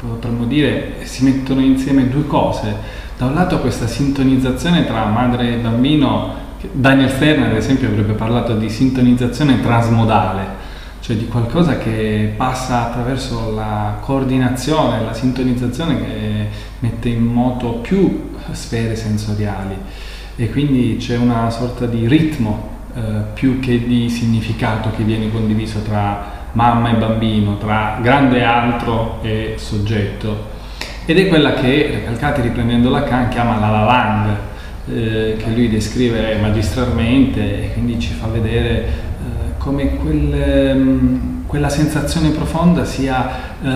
potremmo dire, si mettono insieme due cose. Da un lato questa sintonizzazione tra madre e bambino, Daniel Stern ad esempio avrebbe parlato di sintonizzazione trasmodale, cioè di qualcosa che passa attraverso la coordinazione, la sintonizzazione che mette in moto più sfere sensoriali e quindi c'è una sorta di ritmo eh, più che di significato che viene condiviso tra mamma e bambino, tra grande altro e soggetto. Ed è quella che Recalcati, riprendendo Lacan, chiama la Lalang, eh, che lui descrive magistralmente e quindi ci fa vedere eh, come quel, ehm, quella sensazione profonda sia eh,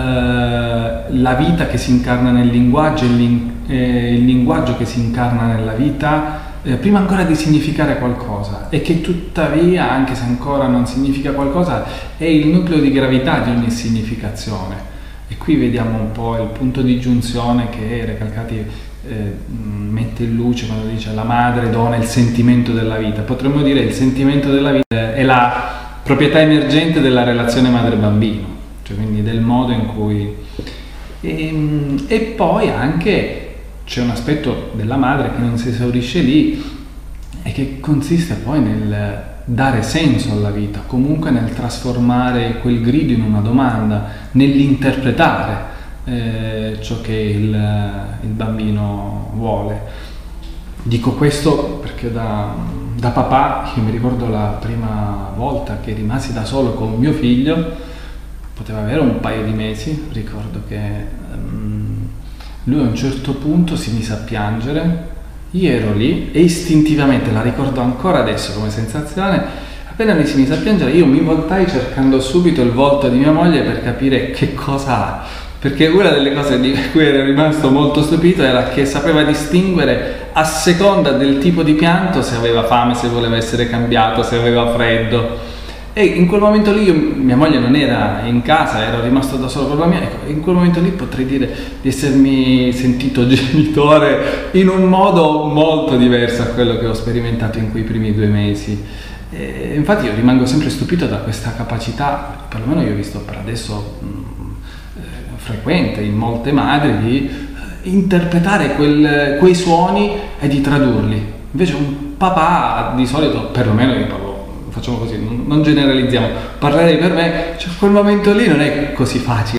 la vita che si incarna nel linguaggio, il, eh, il linguaggio che si incarna nella vita eh, prima ancora di significare qualcosa e che tuttavia, anche se ancora non significa qualcosa, è il nucleo di gravità di ogni significazione. E qui vediamo un po' il punto di giunzione che Recalcati eh, mette in luce quando dice la madre dona il sentimento della vita. Potremmo dire il sentimento della vita è la proprietà emergente della relazione madre-bambino, cioè quindi del modo in cui... E, e poi anche c'è un aspetto della madre che non si esaurisce lì e che consiste poi nel dare senso alla vita, comunque nel trasformare quel grido in una domanda, nell'interpretare eh, ciò che il, il, bambino vuole. Dico questo perché da, da, papà, io mi ricordo la prima volta che rimasi da solo con mio figlio, poteva avere un paio di mesi, ricordo che... Um, lui a un certo punto si mise a piangere, io ero lì e istintivamente, la ricordo ancora adesso come sensazione, appena mi si mise a piangere io mi voltai cercando subito il volto di mia moglie per capire che cosa ha. Perché una delle cose di cui ero rimasto molto stupito era che sapeva distinguere a seconda del tipo di pianto se aveva fame, se voleva essere cambiato, se aveva freddo e in quel momento lì io, mia moglie non era in casa, ero rimasto da solo con la mia, ecco, in quel momento lì potrei dire di essermi sentito genitore in un modo molto diverso a quello che ho sperimentato in quei primi due mesi. E infatti io rimango sempre stupito da questa capacità, perlomeno io ho visto per adesso mh, eh, frequente in molte madri, di eh, interpretare quel, quei suoni e di tradurli. Invece un papà di solito, perlomeno io parlo facciamo così, non, generalizziamo, parlare per me, cioè quel momento lì non è così facile.